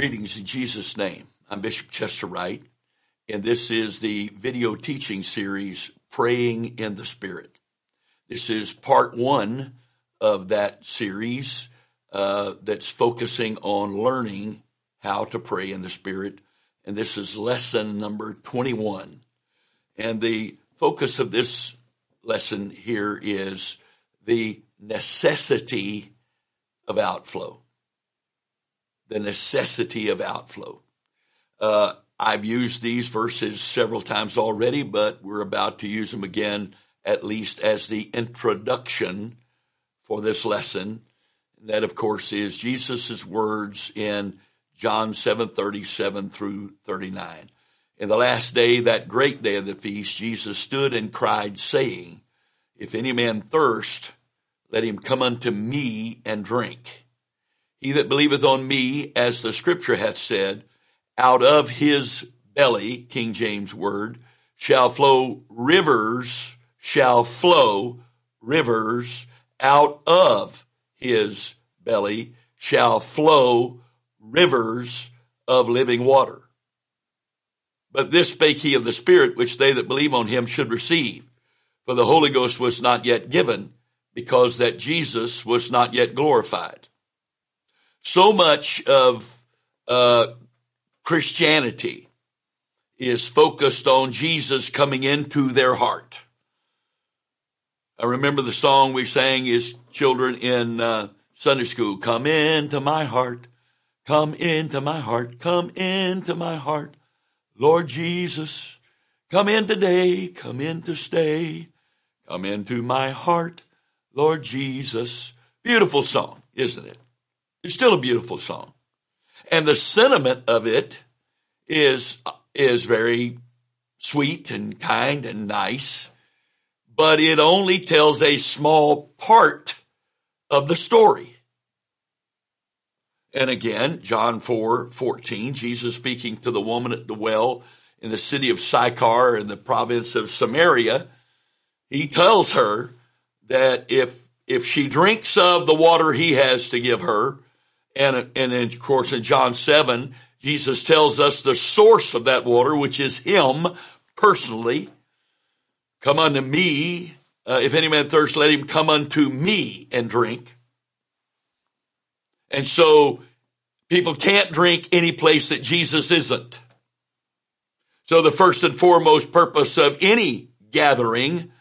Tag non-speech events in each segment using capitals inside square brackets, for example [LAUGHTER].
Greetings in Jesus' name. I'm Bishop Chester Wright, and this is the video teaching series, Praying in the Spirit. This is part one of that series uh, that's focusing on learning how to pray in the Spirit, and this is lesson number 21. And the focus of this lesson here is the necessity of outflow the necessity of outflow. Uh, I've used these verses several times already, but we're about to use them again, at least as the introduction for this lesson. And that, of course, is Jesus' words in John 7 37 through 39. In the last day, that great day of the feast, Jesus stood and cried, saying, If any man thirst, let him come unto me and drink. He that believeth on me, as the scripture hath said, out of his belly, King James word, shall flow rivers, shall flow rivers out of his belly, shall flow rivers of living water. But this spake he of the Spirit, which they that believe on him should receive. For the Holy Ghost was not yet given, because that Jesus was not yet glorified so much of uh, Christianity is focused on Jesus coming into their heart. I remember the song we sang as children in uh, Sunday school. Come into my heart. Come into my heart. Come into my heart. Lord Jesus, come in today. Come in to stay. Come into my heart. Lord Jesus. Beautiful song, isn't it? It's still a beautiful song. And the sentiment of it is, is very sweet and kind and nice, but it only tells a small part of the story. And again, John 4, 14, Jesus speaking to the woman at the well in the city of Sychar in the province of Samaria, he tells her that if, if she drinks of the water he has to give her, and, and of course, in John 7, Jesus tells us the source of that water, which is Him personally. Come unto me. Uh, if any man thirst, let him come unto me and drink. And so people can't drink any place that Jesus isn't. So the first and foremost purpose of any gathering,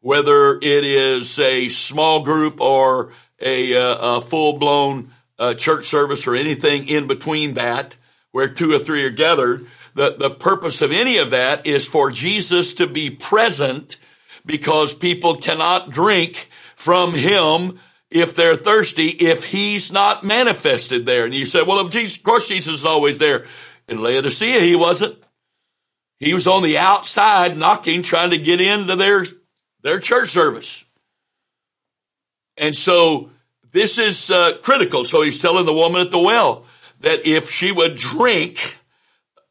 whether it is a small group or a, uh, a full blown uh, church service or anything in between that where two or three are gathered. The, the purpose of any of that is for Jesus to be present because people cannot drink from him if they're thirsty if he's not manifested there. And you say, well, of, of course Jesus is always there. In Laodicea, he wasn't. He was on the outside knocking, trying to get into their, their church service. And so this is uh, critical. So he's telling the woman at the well that if she would drink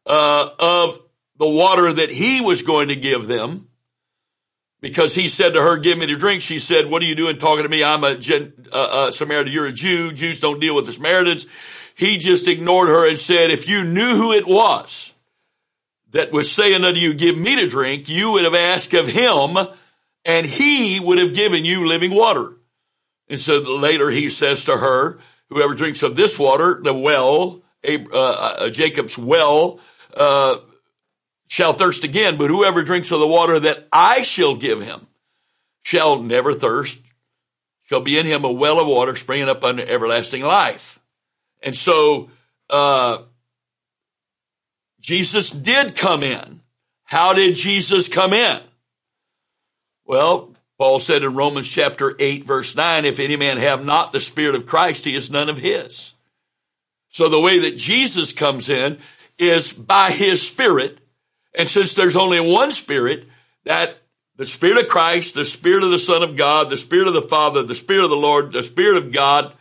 uh, of the water that he was going to give them, because he said to her, "Give me the drink." She said, "What are you doing talking to me? I'm a uh, uh, Samaritan. You're a Jew. Jews don't deal with the Samaritans." He just ignored her and said, "If you knew who it was that was saying unto you, give me to drink, you would have asked of him, and he would have given you living water." And so later he says to her, whoever drinks of this water, the well, uh, uh, Jacob's well, uh, shall thirst again, but whoever drinks of the water that I shall give him shall never thirst, shall be in him a well of water springing up unto everlasting life. And so, uh, Jesus did come in. How did Jesus come in? Well, Paul said in Romans chapter 8 verse 9, if any man have not the Spirit of Christ, he is none of his. So the way that Jesus comes in is by his Spirit. And since there's only one Spirit, that the Spirit of Christ, the Spirit of the Son of God, the Spirit of the Father, the Spirit of the Lord, the Spirit of God,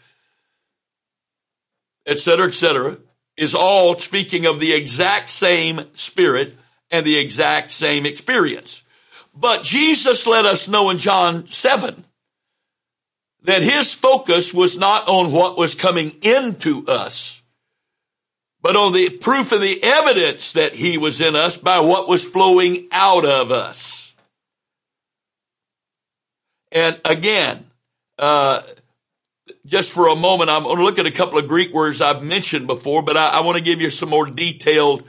etc., etc., is all speaking of the exact same Spirit and the exact same experience. But Jesus let us know in John 7 that his focus was not on what was coming into us, but on the proof and the evidence that he was in us by what was flowing out of us. And again, uh, just for a moment, I'm going to look at a couple of Greek words I've mentioned before, but I, I want to give you some more detailed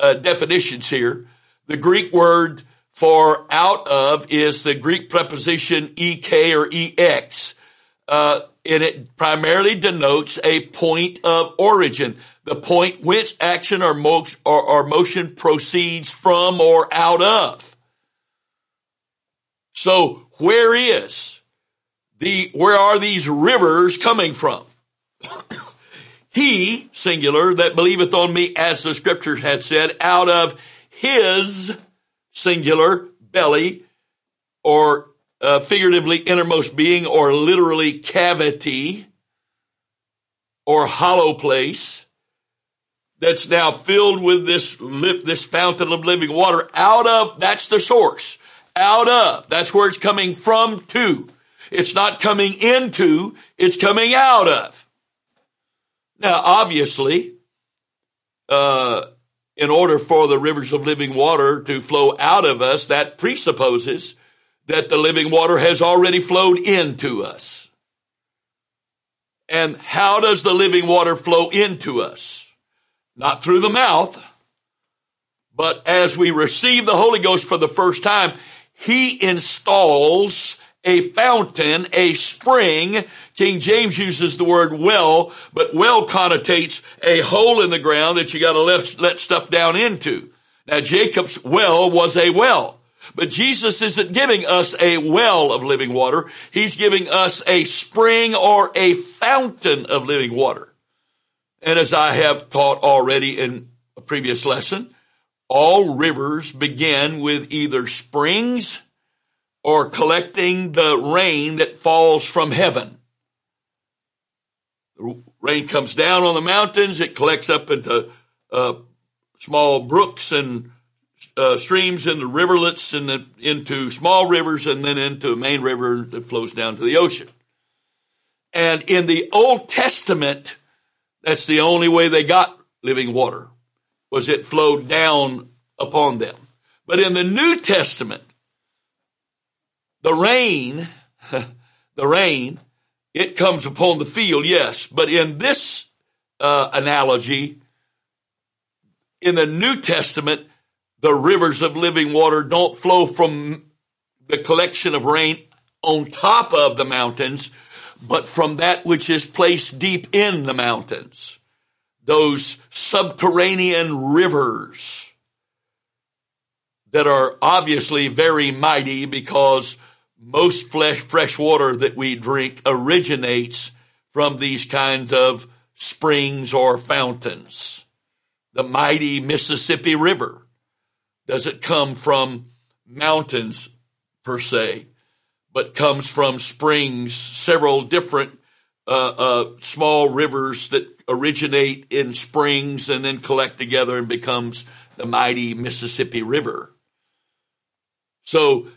uh, definitions here. The Greek word for out of is the Greek preposition ek or ex, uh, and it primarily denotes a point of origin, the point whence action or, mo- or, or motion proceeds from or out of. So where is the, where are these rivers coming from? [COUGHS] he, singular, that believeth on me, as the scriptures had said, out of his, singular, belly, or uh, figuratively innermost being, or literally cavity, or hollow place, that's now filled with this, this fountain of living water out of, that's the source. Out of, that's where it's coming from to. It's not coming into, it's coming out of. Now, obviously, uh, in order for the rivers of living water to flow out of us, that presupposes that the living water has already flowed into us. And how does the living water flow into us? Not through the mouth, but as we receive the Holy Ghost for the first time, He installs a fountain, a spring. King James uses the word well, but well connotates a hole in the ground that you gotta let, let stuff down into. Now Jacob's well was a well. But Jesus isn't giving us a well of living water. He's giving us a spring or a fountain of living water. And as I have taught already in a previous lesson, all rivers begin with either springs or collecting the rain that falls from heaven. The rain comes down on the mountains, it collects up into uh, small brooks and uh, streams and the riverlets and the, into small rivers and then into a main river that flows down to the ocean. And in the Old Testament, that's the only way they got living water was it flowed down upon them. But in the New Testament, the rain, [LAUGHS] the rain, it comes upon the field, yes. But in this uh, analogy, in the New Testament, the rivers of living water don't flow from the collection of rain on top of the mountains, but from that which is placed deep in the mountains. Those subterranean rivers that are obviously very mighty because most fresh, fresh water that we drink originates from these kinds of springs or fountains. The mighty Mississippi River doesn't come from mountains per se, but comes from springs, several different uh, uh, small rivers that originate in springs and then collect together and becomes the mighty Mississippi River. So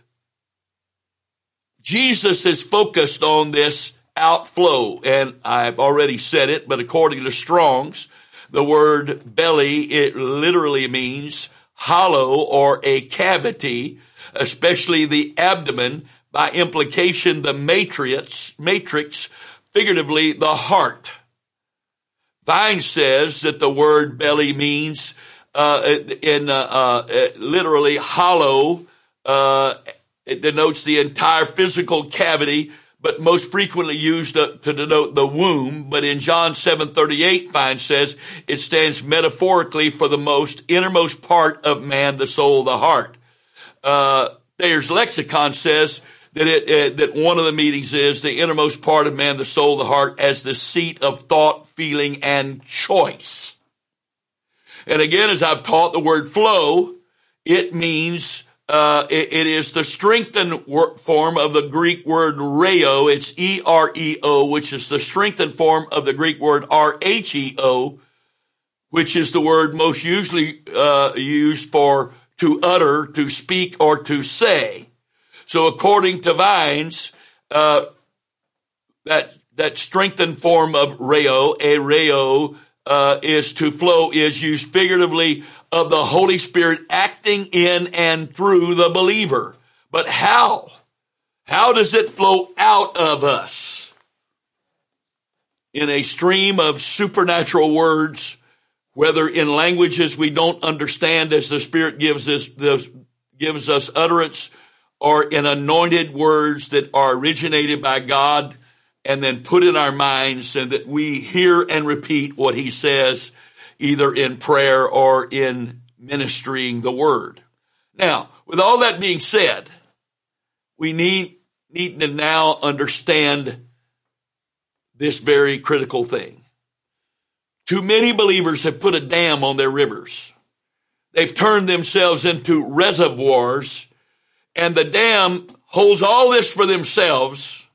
Jesus is focused on this outflow, and I've already said it, but according to Strong's, the word belly, it literally means hollow or a cavity, especially the abdomen, by implication the matrix, matrix, figuratively the heart. Vine says that the word belly means uh, in uh, uh, literally hollow uh, it denotes the entire physical cavity, but most frequently used to, to denote the womb. But in John 7:38, Vine says it stands metaphorically for the most innermost part of man, the soul, the heart. Uh, Thayer's lexicon says that it, uh, that one of the meanings is the innermost part of man, the soul, the heart, as the seat of thought, feeling, and choice. And again, as I've taught the word flow, it means uh, it, it is the strengthened form of the Greek word reo. It's E-R-E-O, which is the strengthened form of the Greek word R-H-E-O, which is the word most usually uh, used for to utter, to speak, or to say. So according to Vines, uh, that that strengthened form of reo, a reo, uh, is to flow is used figuratively of the Holy Spirit acting in and through the believer. But how? How does it flow out of us? In a stream of supernatural words, whether in languages we don't understand as the Spirit gives us, gives us utterance, or in anointed words that are originated by God and then put in our minds so that we hear and repeat what he says either in prayer or in ministering the word. Now, with all that being said, we need, need to now understand this very critical thing. Too many believers have put a dam on their rivers. They've turned themselves into reservoirs and the dam holds all this for themselves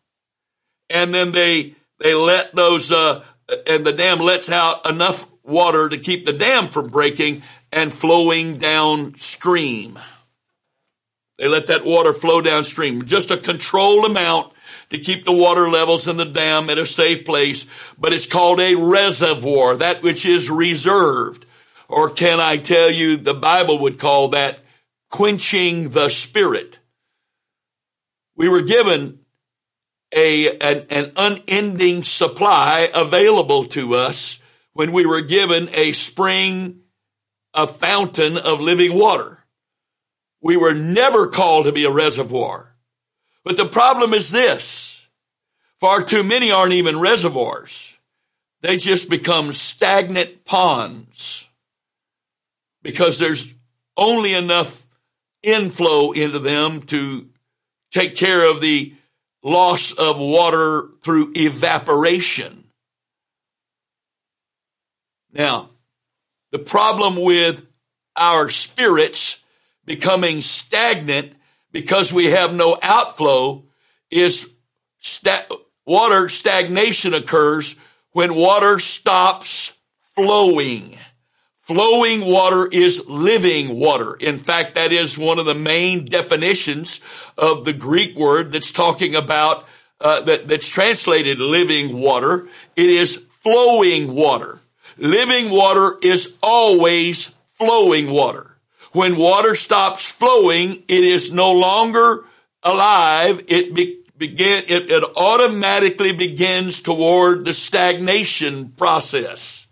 and then they they let those uh, and the dam lets out enough water to keep the dam from breaking and flowing downstream. They let that water flow downstream, just a controlled amount to keep the water levels in the dam at a safe place, but it's called a reservoir, that which is reserved. Or can I tell you the Bible would call that quenching the spirit. We were given a, an, an unending supply available to us when we were given a spring, a fountain of living water. We were never called to be a reservoir. But the problem is this. Far too many aren't even reservoirs. They just become stagnant ponds because there's only enough inflow into them to take care of the loss of water through evaporation. Now, the problem with our spirits becoming stagnant because we have no outflow is sta- water stagnation occurs when water stops flowing. Flowing water is living water. In fact, that is one of the main definitions of the Greek word that's talking about, uh, that, that's translated living water. It is flowing water. Living water is always flowing water. When water stops flowing, it is no longer alive. It be, begin, it, it automatically begins toward the stagnation process.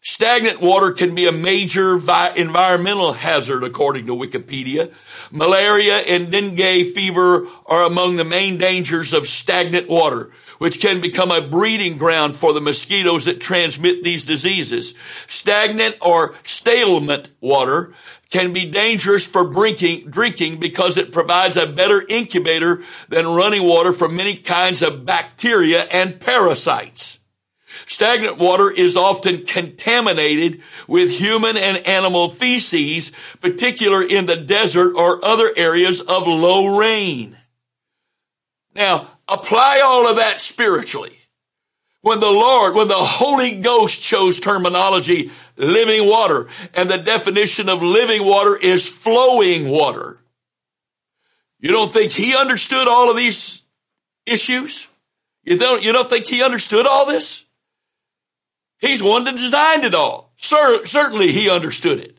Stagnant water can be a major vi- environmental hazard according to Wikipedia. Malaria and dengue fever are among the main dangers of stagnant water, which can become a breeding ground for the mosquitoes that transmit these diseases. Stagnant or stalemate water can be dangerous for drinking, drinking because it provides a better incubator than running water for many kinds of bacteria and parasites. Stagnant water is often contaminated with human and animal feces, particularly in the desert or other areas of low rain. Now, apply all of that spiritually. When the Lord, when the Holy Ghost chose terminology, living water, and the definition of living water is flowing water. You don't think he understood all of these issues? You don't, you don't think he understood all this? He's one that designed it all. certainly he understood it.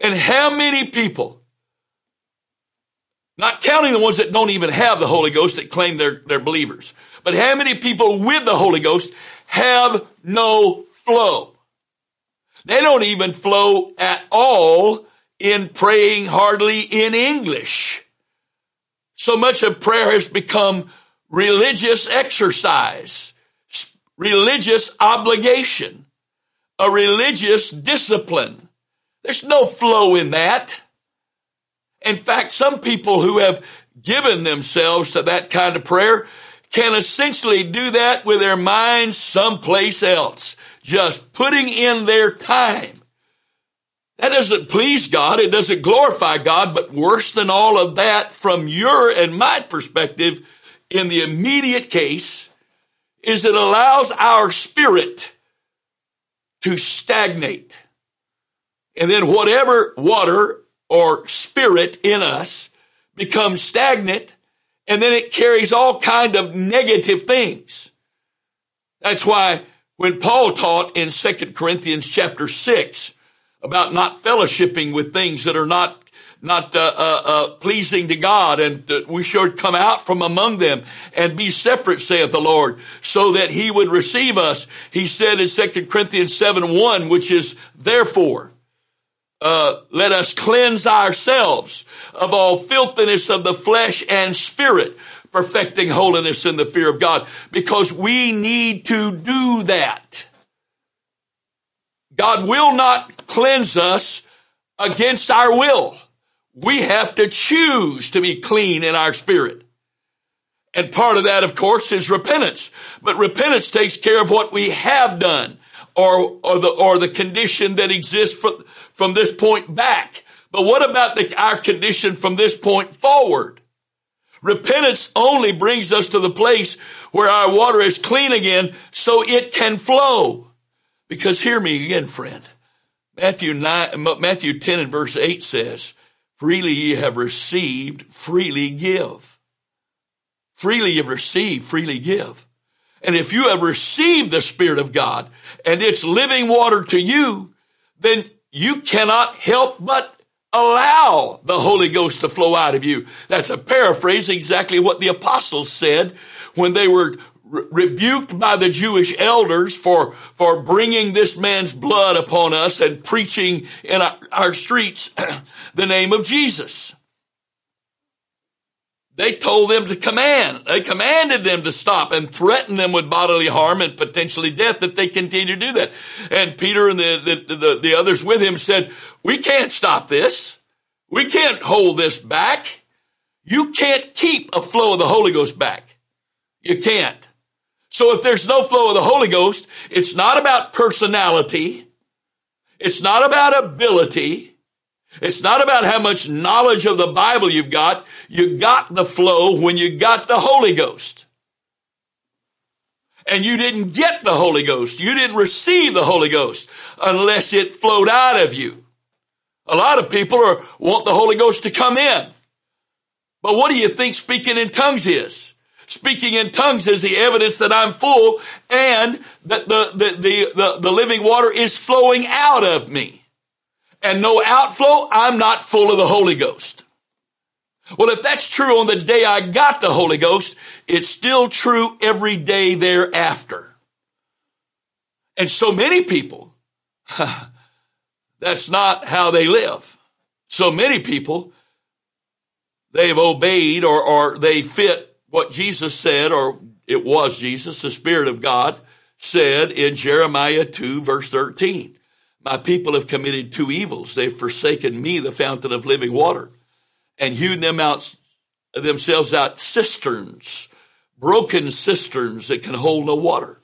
And how many people, not counting the ones that don't even have the Holy Ghost that claim they're, they're believers, but how many people with the Holy Ghost have no flow? They don't even flow at all in praying hardly in English. So much of prayer has become religious exercise religious obligation, a religious discipline. There's no flow in that. In fact, some people who have given themselves to that kind of prayer can essentially do that with their minds someplace else, just putting in their time. That doesn't please God. It doesn't glorify God, but worse than all of that from your and my perspective, in the immediate case, is it allows our spirit to stagnate. And then whatever water or spirit in us becomes stagnant and then it carries all kind of negative things. That's why When Paul taught in 2 Corinthians chapter 6 about not fellowshipping with things that are not not uh, uh, uh, pleasing to God, and that we should come out from among them and be separate, saith the Lord, so that He would receive us. He said in 2 Corinthians 7 1, which is therefore, uh, let us cleanse ourselves of all filthiness of the flesh and spirit, perfecting holiness in the fear of God, because we need to do that. God will not cleanse us against our will. We have to choose to be clean in our spirit. And part of that, of course, is repentance. But repentance takes care of what we have done or, or the, or the condition that exists from, from this point back. But what about the, our condition from this point forward? Repentance only brings us to the place where our water is clean again so it can flow. Because hear me again, friend. Matthew 9, Matthew 10 and verse 8 says, freely ye have received, freely give. Freely you've received, freely give. And if you have received the Spirit of God and it's living water to you, then you cannot help but allow the Holy Ghost to flow out of you. That's a paraphrase exactly what the apostles said when they were rebuked by the Jewish elders for, for bringing this man's blood upon us and preaching in our, our streets [CLEARS THROAT] the name of Jesus. They told them to command. They commanded them to stop and threatened them with bodily harm and potentially death that they continue to do that. And Peter and the, the, the, the others with him said, we can't stop this. We can't hold this back. You can't keep a flow of the Holy Ghost back. You can't. So if there's no flow of the Holy Ghost, it's not about personality. It's not about ability. It's not about how much knowledge of the Bible you've got. You got the flow when you got the Holy Ghost. And you didn't get the Holy Ghost. You didn't receive the Holy Ghost unless it flowed out of you. A lot of people are, want the Holy Ghost to come in. But what do you think speaking in tongues is? Speaking in tongues is the evidence that I'm full and that the, the, the, the, the living water is flowing out of me. And no outflow, I'm not full of the Holy Ghost. Well, if that's true on the day I got the Holy Ghost, it's still true every day thereafter. And so many people, [LAUGHS] that's not how they live. So many people, they've obeyed or, or they fit what Jesus said, or it was Jesus, the Spirit of God, said in Jeremiah 2 verse 13. My people have committed two evils. They've forsaken me, the fountain of living water, and hewn them out, themselves out cisterns, broken cisterns that can hold no water.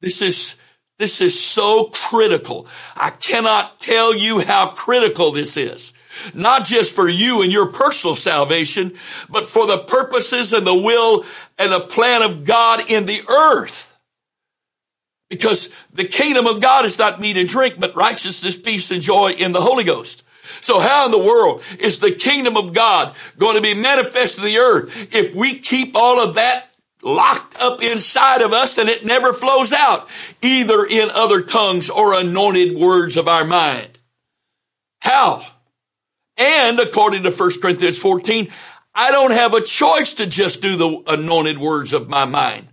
This is, this is so critical. I cannot tell you how critical this is not just for you and your personal salvation, but for the purposes and the will and the plan of God in the earth. Because the kingdom of God is not meat and drink, but righteousness, peace, and joy in the Holy Ghost. So how in the world is the kingdom of God going to be manifest in the earth if we keep all of that locked up inside of us and it never flows out, either in other tongues or anointed words of our mind? How? And according to 1 Corinthians 14, I don't have a choice to just do the anointed words of my mind.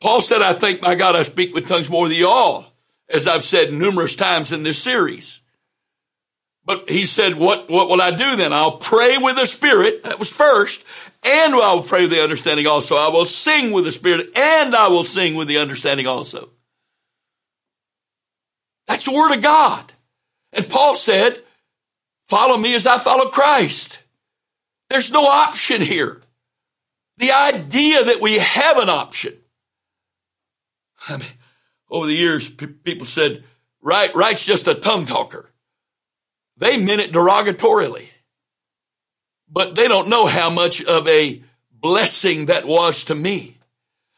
Paul said, I think, my God, I speak with tongues more than you all, as I've said numerous times in this series. But he said, what, what will I do then? I'll pray with the Spirit. That was first. And I will pray with the understanding also. I will sing with the Spirit and I will sing with the understanding also. That's the Word of God. And Paul said, Follow me as I follow Christ. There's no option here. The idea that we have an option. I mean, over the years, people said, Wright, Wright's just a tongue talker. They meant it derogatorily. But they don't know how much of a blessing that was to me.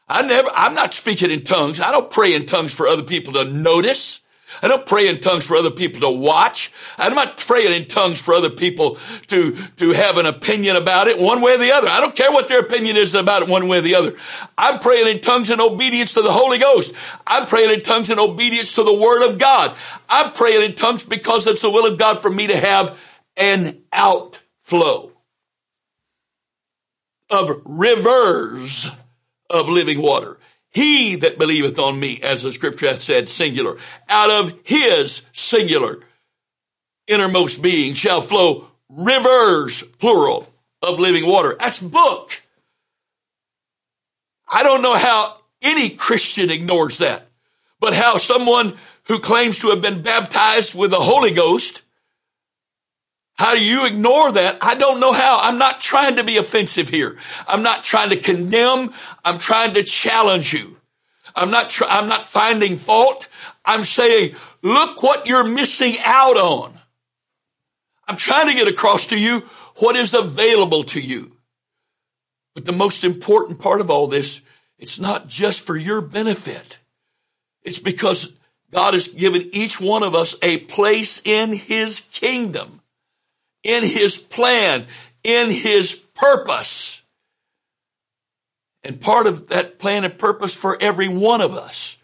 I never, I'm not speaking in tongues. I don't pray in tongues for other people to notice. I don't pray in tongues for other people to watch. I'm not praying in tongues for other people to, to have an opinion about it one way or the other. I don't care what their opinion is about it one way or the other. I'm praying in tongues in obedience to the Holy Ghost. I'm praying in tongues in obedience to the Word of God. I'm praying in tongues because it's the will of God for me to have an outflow of rivers of living water. He that believeth on me, as the scripture hath said, singular, out of his singular innermost being shall flow rivers, plural, of living water. That's book. I don't know how any Christian ignores that, but how someone who claims to have been baptized with the Holy Ghost how do you ignore that? I don't know how. I'm not trying to be offensive here. I'm not trying to condemn. I'm trying to challenge you. I'm not, try, I'm not finding fault. I'm saying, look what you're missing out on. I'm trying to get across to you what is available to you. But the most important part of all this, it's not just for your benefit. It's because God has given each one of us a place in His kingdom in his plan, in his purpose. And part of that plan and purpose for every one of us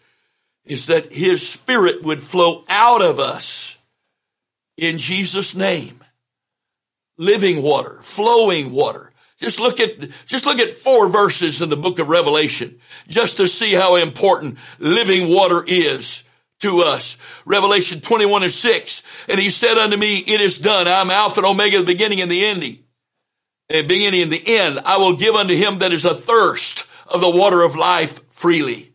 is that his spirit would flow out of us in Jesus' name. Living water, flowing water. Just look at, just look at four verses in the book of Revelation just to see how important living water is to us. Revelation 21 and 6. And he said unto me, it is done. I'm Alpha and Omega, the beginning and the ending. And beginning and the end. I will give unto him that is athirst of the water of life freely.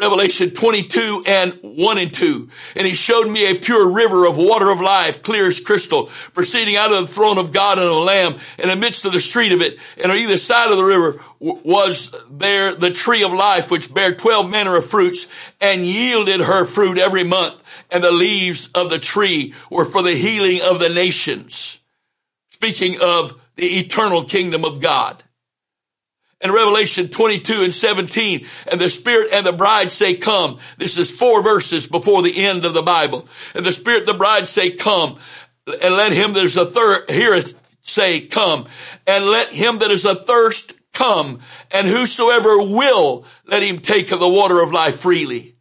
Revelation 22 and 1 and 2. And he showed me a pure river of water of life, clear as crystal, proceeding out of the throne of God and of the Lamb in the midst of the street of it. And on either side of the river was there the tree of life, which bare 12 manner of fruits and yielded her fruit every month. And the leaves of the tree were for the healing of the nations. Speaking of the eternal kingdom of God in Revelation 22 and 17, and the Spirit and the bride say, come. This is four verses before the end of the Bible. And the Spirit and the bride say, come. And let him that is a third, hear it say, come. And let him that is athirst come. And whosoever will, let him take of the water of life freely.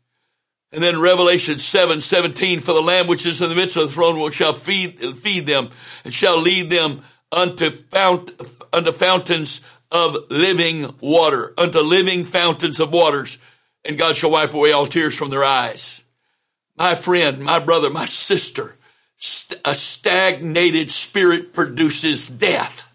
And then Revelation 7, 17, for the Lamb which is in the midst of the throne will shall feed, feed them and shall lead them unto fount, unto fountains of living water, unto living fountains of waters, and God shall wipe away all tears from their eyes. My friend, my brother, my sister, st- a stagnated spirit produces death.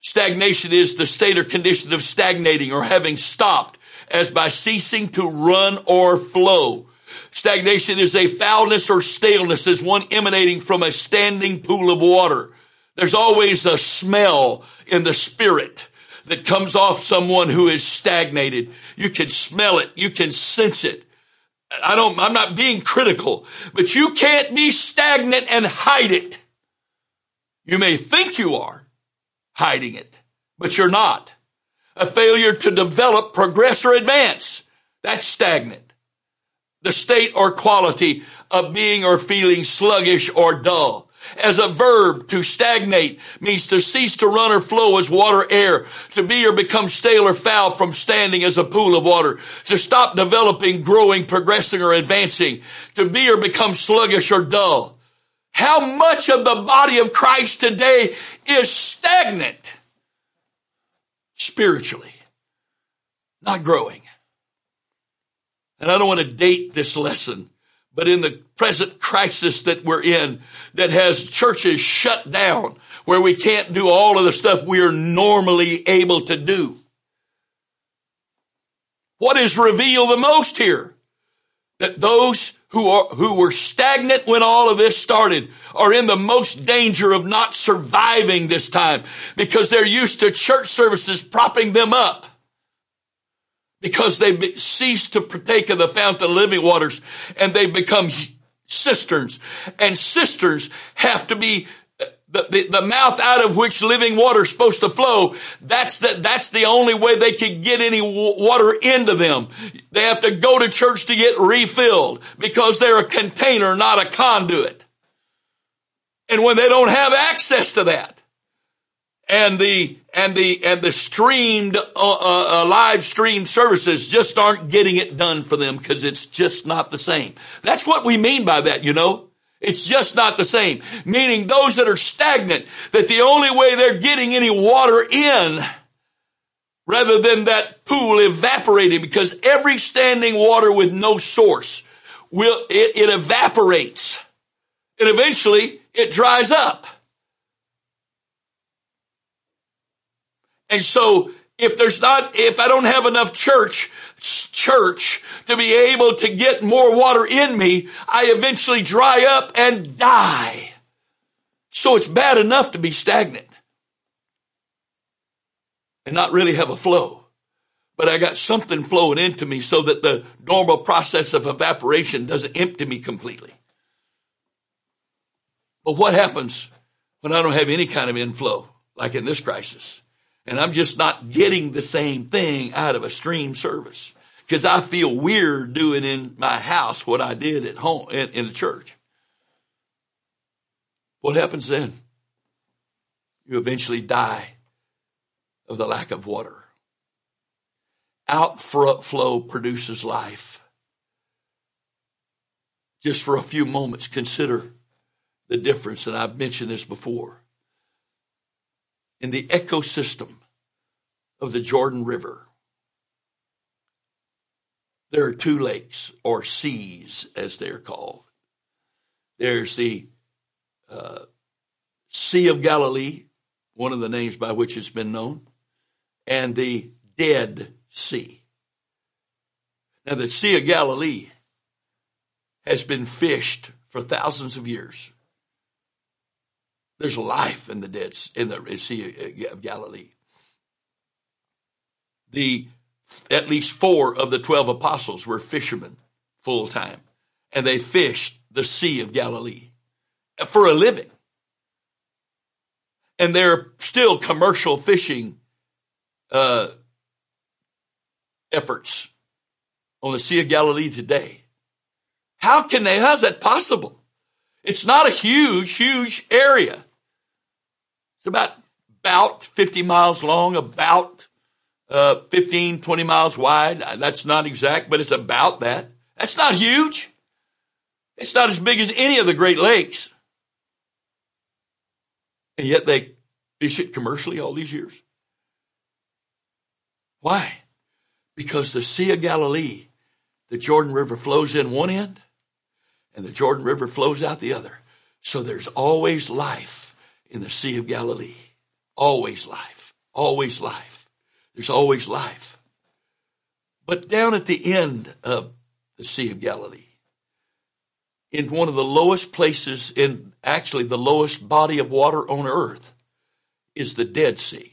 Stagnation is the state or condition of stagnating or having stopped as by ceasing to run or flow. Stagnation is a foulness or staleness as one emanating from a standing pool of water. There's always a smell in the spirit that comes off someone who is stagnated. You can smell it. You can sense it. I don't, I'm not being critical, but you can't be stagnant and hide it. You may think you are hiding it, but you're not. A failure to develop, progress, or advance. That's stagnant. The state or quality of being or feeling sluggish or dull as a verb to stagnate means to cease to run or flow as water air, to be or become stale or foul from standing as a pool of water, to stop developing, growing, progressing, or advancing, to be or become sluggish or dull. How much of the body of Christ today is stagnant spiritually, not growing? And I don't want to date this lesson but in the present crisis that we're in, that has churches shut down, where we can't do all of the stuff we are normally able to do. What is revealed the most here? That those who are, who were stagnant when all of this started are in the most danger of not surviving this time because they're used to church services propping them up because they cease to partake of the fountain of living waters and they become cisterns and cisterns have to be the, the, the, mouth out of which living water is supposed to flow, that's the, that's the only way they can get any water into them. They have to go to church to get refilled because they're a container, not a conduit. And when they don't have access to that, and the and the and the streamed uh, uh, uh live stream services just aren't getting it done for them because it's just not the same. That's what we mean by that, you know. It's just not the same. Meaning those that are stagnant, that the only way they're getting any water in rather than that pool evaporating because every standing water with no source will, it, it evaporates and eventually it dries up. And so if there's not, if I don't have enough church, church to be able to get more water in me, I eventually dry up and die. So it's bad enough to be stagnant and not really have a flow. But I got something flowing into me so that the normal process of evaporation doesn't empty me completely. But what happens when I don't have any kind of inflow, like in this crisis? And I'm just not getting the same thing out of a stream service because I feel weird doing in my house what I did at home in, in the church. What happens then? You eventually die of the lack of water. Outflow produces life. Just for a few moments, consider the difference, and I've mentioned this before in the ecosystem of the Jordan River. There are two lakes, or seas as they're called. There's the uh, Sea of Galilee, one of the names by which it's been known, and the Dead Sea. Now, the Sea of Galilee has been fished for thousands of years. There's life in the dead in the Sea of Galilee. The at least four of the twelve apostles were fishermen full time, and they fished the Sea of Galilee for a living. And there are still commercial fishing uh, efforts on the Sea of Galilee today. How can they? How's that possible? It's not a huge, huge area. It's about, about 50 miles long, about uh, 15, 20 miles wide. That's not exact, but it's about that. That's not huge. It's not as big as any of the Great Lakes. And yet they fish it commercially all these years. Why? Because the Sea of Galilee, the Jordan River flows in one end and the Jordan River flows out the other. So there's always life in the Sea of Galilee. Always life. Always life. There's always life. But down at the end of the Sea of Galilee, in one of the lowest places, in actually the lowest body of water on earth, is the Dead Sea.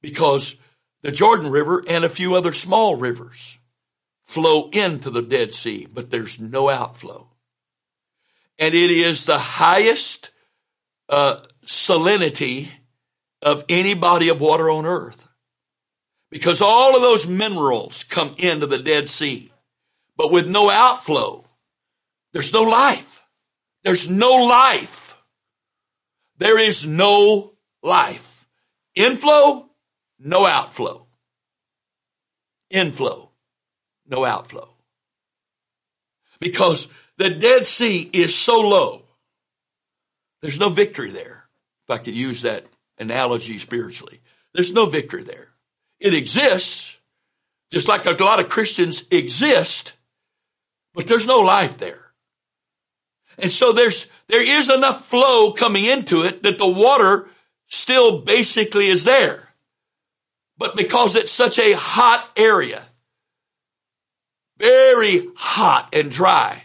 Because the Jordan River and a few other small rivers flow into the Dead Sea, but there's no outflow. And it is the highest uh, salinity of any body of water on earth. Because all of those minerals come into the Dead Sea. But with no outflow, there's no life. There's no life. There is no life. Inflow, no outflow. Inflow, no outflow. Because the Dead Sea is so low, there's no victory there I could use that analogy spiritually. There's no victory there. It exists, just like a lot of Christians exist, but there's no life there. And so there's, there is enough flow coming into it that the water still basically is there. But because it's such a hot area, very hot and dry,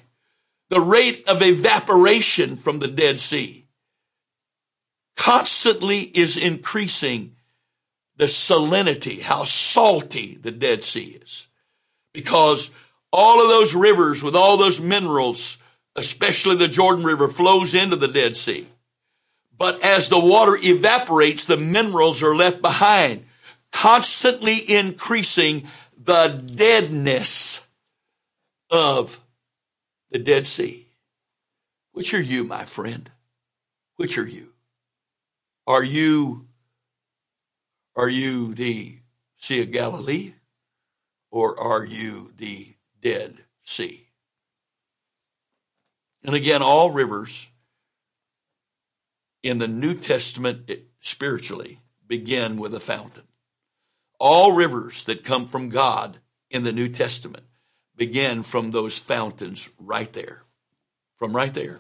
the rate of evaporation from the Dead Sea constantly is increasing the salinity, how salty the Dead Sea is. Because all of those rivers with all those minerals, especially the Jordan River, flows into the Dead Sea. But as the water evaporates, the minerals are left behind, constantly increasing the deadness of the Dead Sea. Which are you, my friend? Which are you? Are you, are you the Sea of Galilee or are you the Dead Sea? And again, all rivers in the New Testament spiritually begin with a fountain. All rivers that come from God in the New Testament begin from those fountains right there. From right there.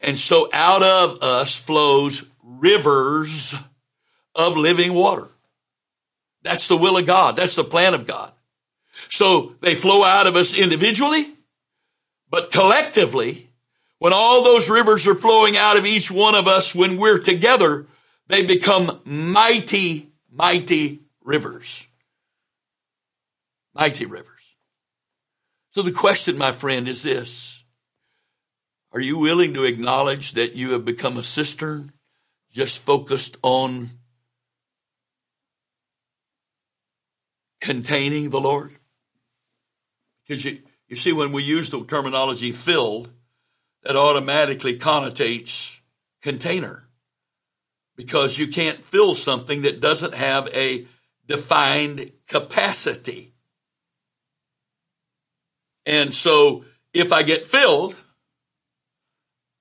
And so out of us flows rivers of living water. That's the will of God. That's the plan of God. So they flow out of us individually, but collectively, when all those rivers are flowing out of each one of us, when we're together, they become mighty, mighty rivers. Mighty rivers. So the question, my friend, is this. Are you willing to acknowledge that you have become a cistern just focused on containing the Lord? Because you, you see, when we use the terminology filled, that automatically connotates container because you can't fill something that doesn't have a defined capacity. And so if I get filled,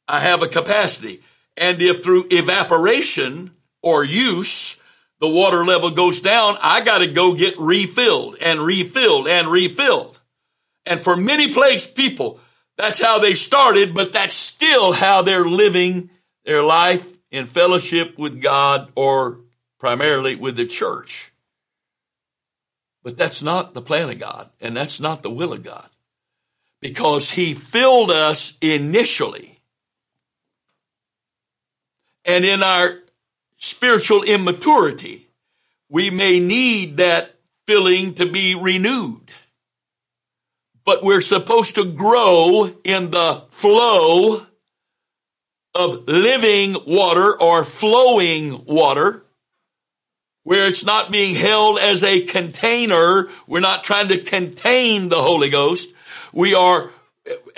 I have a capacity. And if through evaporation or use, the water level goes down, I got to go get refilled and refilled and refilled. And for many place people, that's how they started, but that's still how they're living their life in fellowship with God or primarily with the church. But that's not the plan of God and that's not the will of God because he filled us initially. And in our spiritual immaturity, we may need that filling to be renewed but we're supposed to grow in the flow of living water or flowing water where it's not being held as a container. We're not trying to contain the Holy Ghost. We are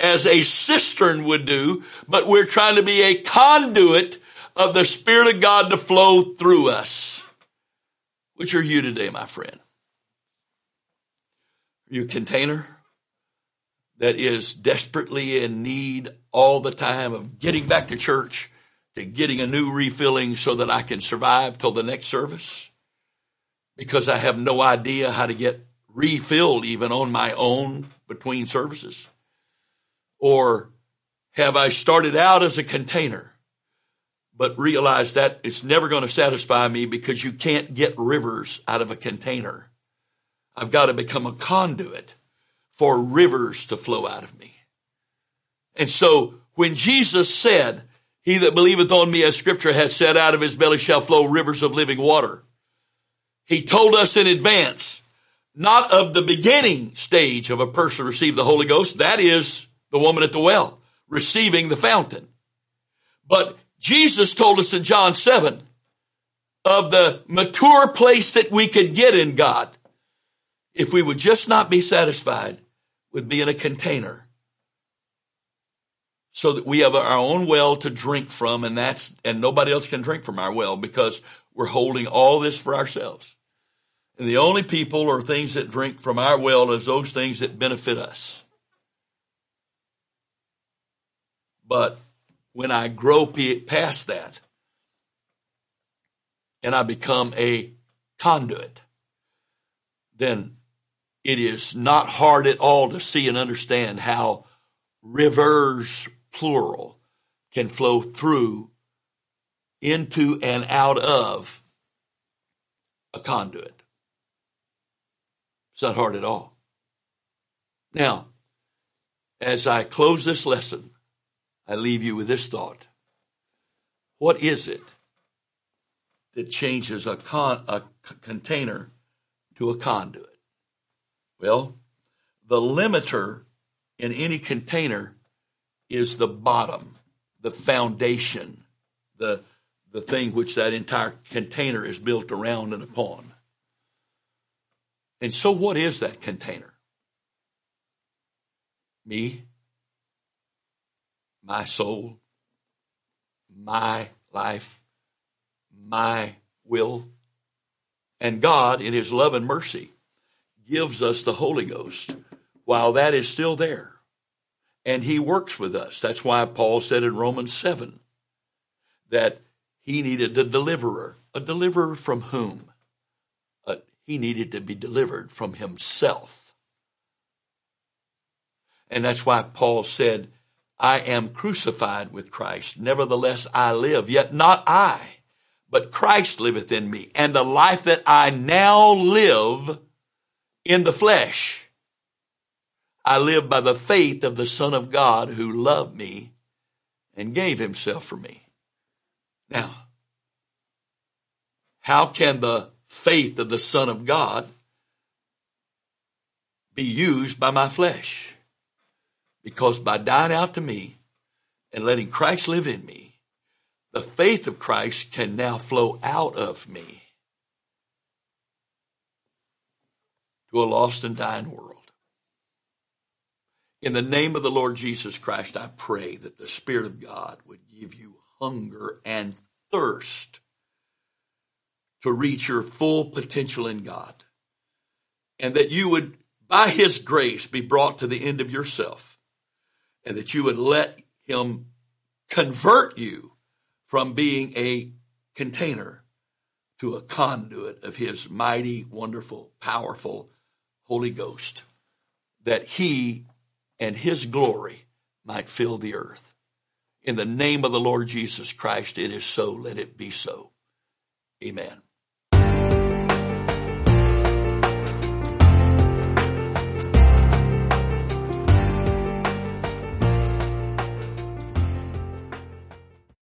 as a cistern would do, but we're trying to be a conduit of the Spirit of God to flow through us. Which are you today, my friend? Are you a container? that is desperately in need all the time of getting back to church, to getting a new refilling so that I can survive till the next service because I have no idea how to get refilled even on my own between services? Or have I started out as a container, but realize that it's never going to satisfy me because you can't get rivers out of a container? I've got to become a conduit for rivers to flow out of me. And so when Jesus said, he that believeth on me, as scripture has said, out of his belly shall flow rivers of living water. He told us in advance, not of the beginning stage of a person receive the Holy Ghost. That is the woman at the well, receiving the fountain. But Jesus told us in John 7 of the mature place that we could get in God if we would just not be satisfied would be in a container so that we have our own well to drink from and that's and nobody else can drink from our well because we're holding all this for ourselves. And the only people or things that drink from our well is those things that benefit us. But when i grow past that and i become a conduit then it is not hard at all to see and understand how rivers, plural, can flow through, into, and out of a conduit. It's not hard at all. Now, as I close this lesson, I leave you with this thought. What is it that changes a, con- a container to a conduit? Well, the limiter in any container is the bottom, the foundation, the, the thing which that entire container is built around and upon. And so, what is that container? Me, my soul, my life, my will. And God, in His love and mercy, gives us the Holy Ghost while that is still there. And He works with us. That's why Paul said in Romans 7 that he needed a deliverer. A deliverer from whom? Uh, he needed to be delivered from himself. And that's why Paul said, I am crucified with Christ. Nevertheless, I live, yet not I, but Christ liveth in me. And the life that I now live in the flesh, I live by the faith of the Son of God who loved me and gave himself for me. Now, how can the faith of the Son of God be used by my flesh? Because by dying out to me and letting Christ live in me, the faith of Christ can now flow out of me to a lost and dying world. In the name of the Lord Jesus Christ, I pray that the Spirit of God would give you hunger and thirst to reach your full potential in God. And that you would, by His grace, be brought to the end of yourself. And that you would let Him convert you from being a container to a conduit of His mighty, wonderful, powerful Holy Ghost. That He and His glory might fill the earth. In the name of the Lord Jesus Christ, it is so. Let it be so. Amen.